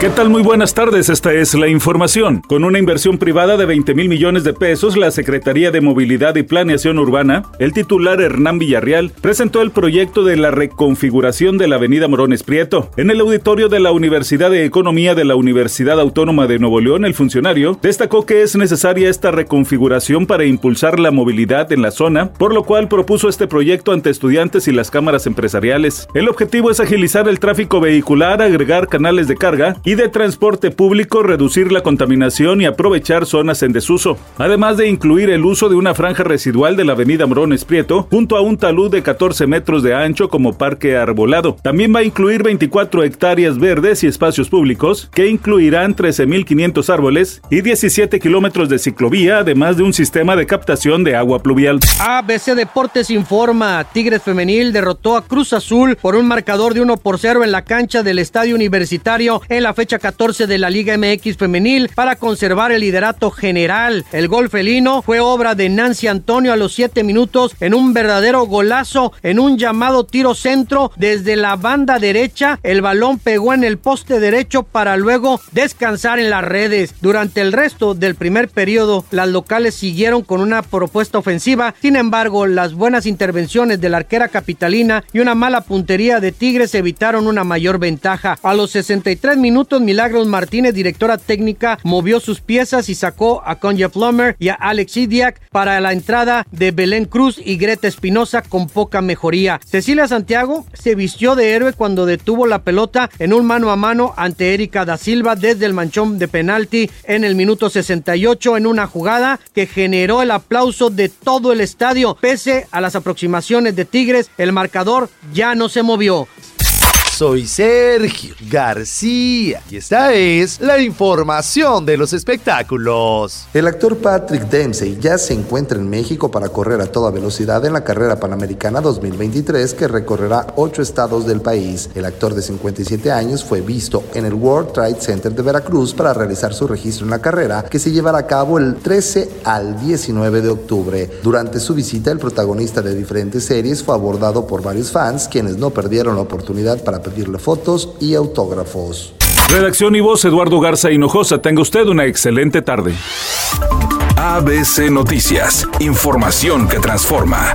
¿Qué tal? Muy buenas tardes, esta es la información. Con una inversión privada de 20 mil millones de pesos, la Secretaría de Movilidad y Planeación Urbana, el titular Hernán Villarreal, presentó el proyecto de la reconfiguración de la avenida Morones Prieto. En el auditorio de la Universidad de Economía de la Universidad Autónoma de Nuevo León, el funcionario destacó que es necesaria esta reconfiguración para impulsar la movilidad en la zona, por lo cual propuso este proyecto ante estudiantes y las cámaras empresariales. El objetivo es agilizar el tráfico vehicular, agregar canales de carga y de transporte público, reducir la contaminación y aprovechar zonas en desuso, además de incluir el uso de una franja residual de la avenida Morones Prieto junto a un talud de 14 metros de ancho como parque arbolado. También va a incluir 24 hectáreas verdes y espacios públicos que incluirán 13.500 árboles y 17 kilómetros de ciclovía, además de un sistema de captación de agua pluvial. ABC Deportes informa, Tigres Femenil derrotó a Cruz Azul por un marcador de 1 por 0 en la cancha del Estadio Universitario en la fecha 14 de la Liga MX femenil para conservar el liderato general. El gol felino fue obra de Nancy Antonio a los 7 minutos en un verdadero golazo en un llamado tiro centro desde la banda derecha. El balón pegó en el poste derecho para luego descansar en las redes. Durante el resto del primer periodo, las locales siguieron con una propuesta ofensiva. Sin embargo, las buenas intervenciones de la arquera capitalina y una mala puntería de Tigres evitaron una mayor ventaja. A los 63 minutos Milagros Martínez, directora técnica, movió sus piezas y sacó a Conja Plummer y a Alex Idiak para la entrada de Belén Cruz y Greta Espinosa con poca mejoría. Cecilia Santiago se vistió de héroe cuando detuvo la pelota en un mano a mano ante Erika da Silva desde el manchón de penalti en el minuto 68 en una jugada que generó el aplauso de todo el estadio. Pese a las aproximaciones de Tigres, el marcador ya no se movió. Soy Sergio García y esta es la información de los espectáculos. El actor Patrick Dempsey ya se encuentra en México para correr a toda velocidad en la carrera panamericana 2023 que recorrerá ocho estados del país. El actor de 57 años fue visto en el World Trade Center de Veracruz para realizar su registro en la carrera que se llevará a cabo el 13 al 19 de octubre. Durante su visita, el protagonista de diferentes series fue abordado por varios fans quienes no perdieron la oportunidad para pedirle fotos y autógrafos. Redacción y voz Eduardo Garza Hinojosa. Tenga usted una excelente tarde. ABC Noticias. Información que transforma.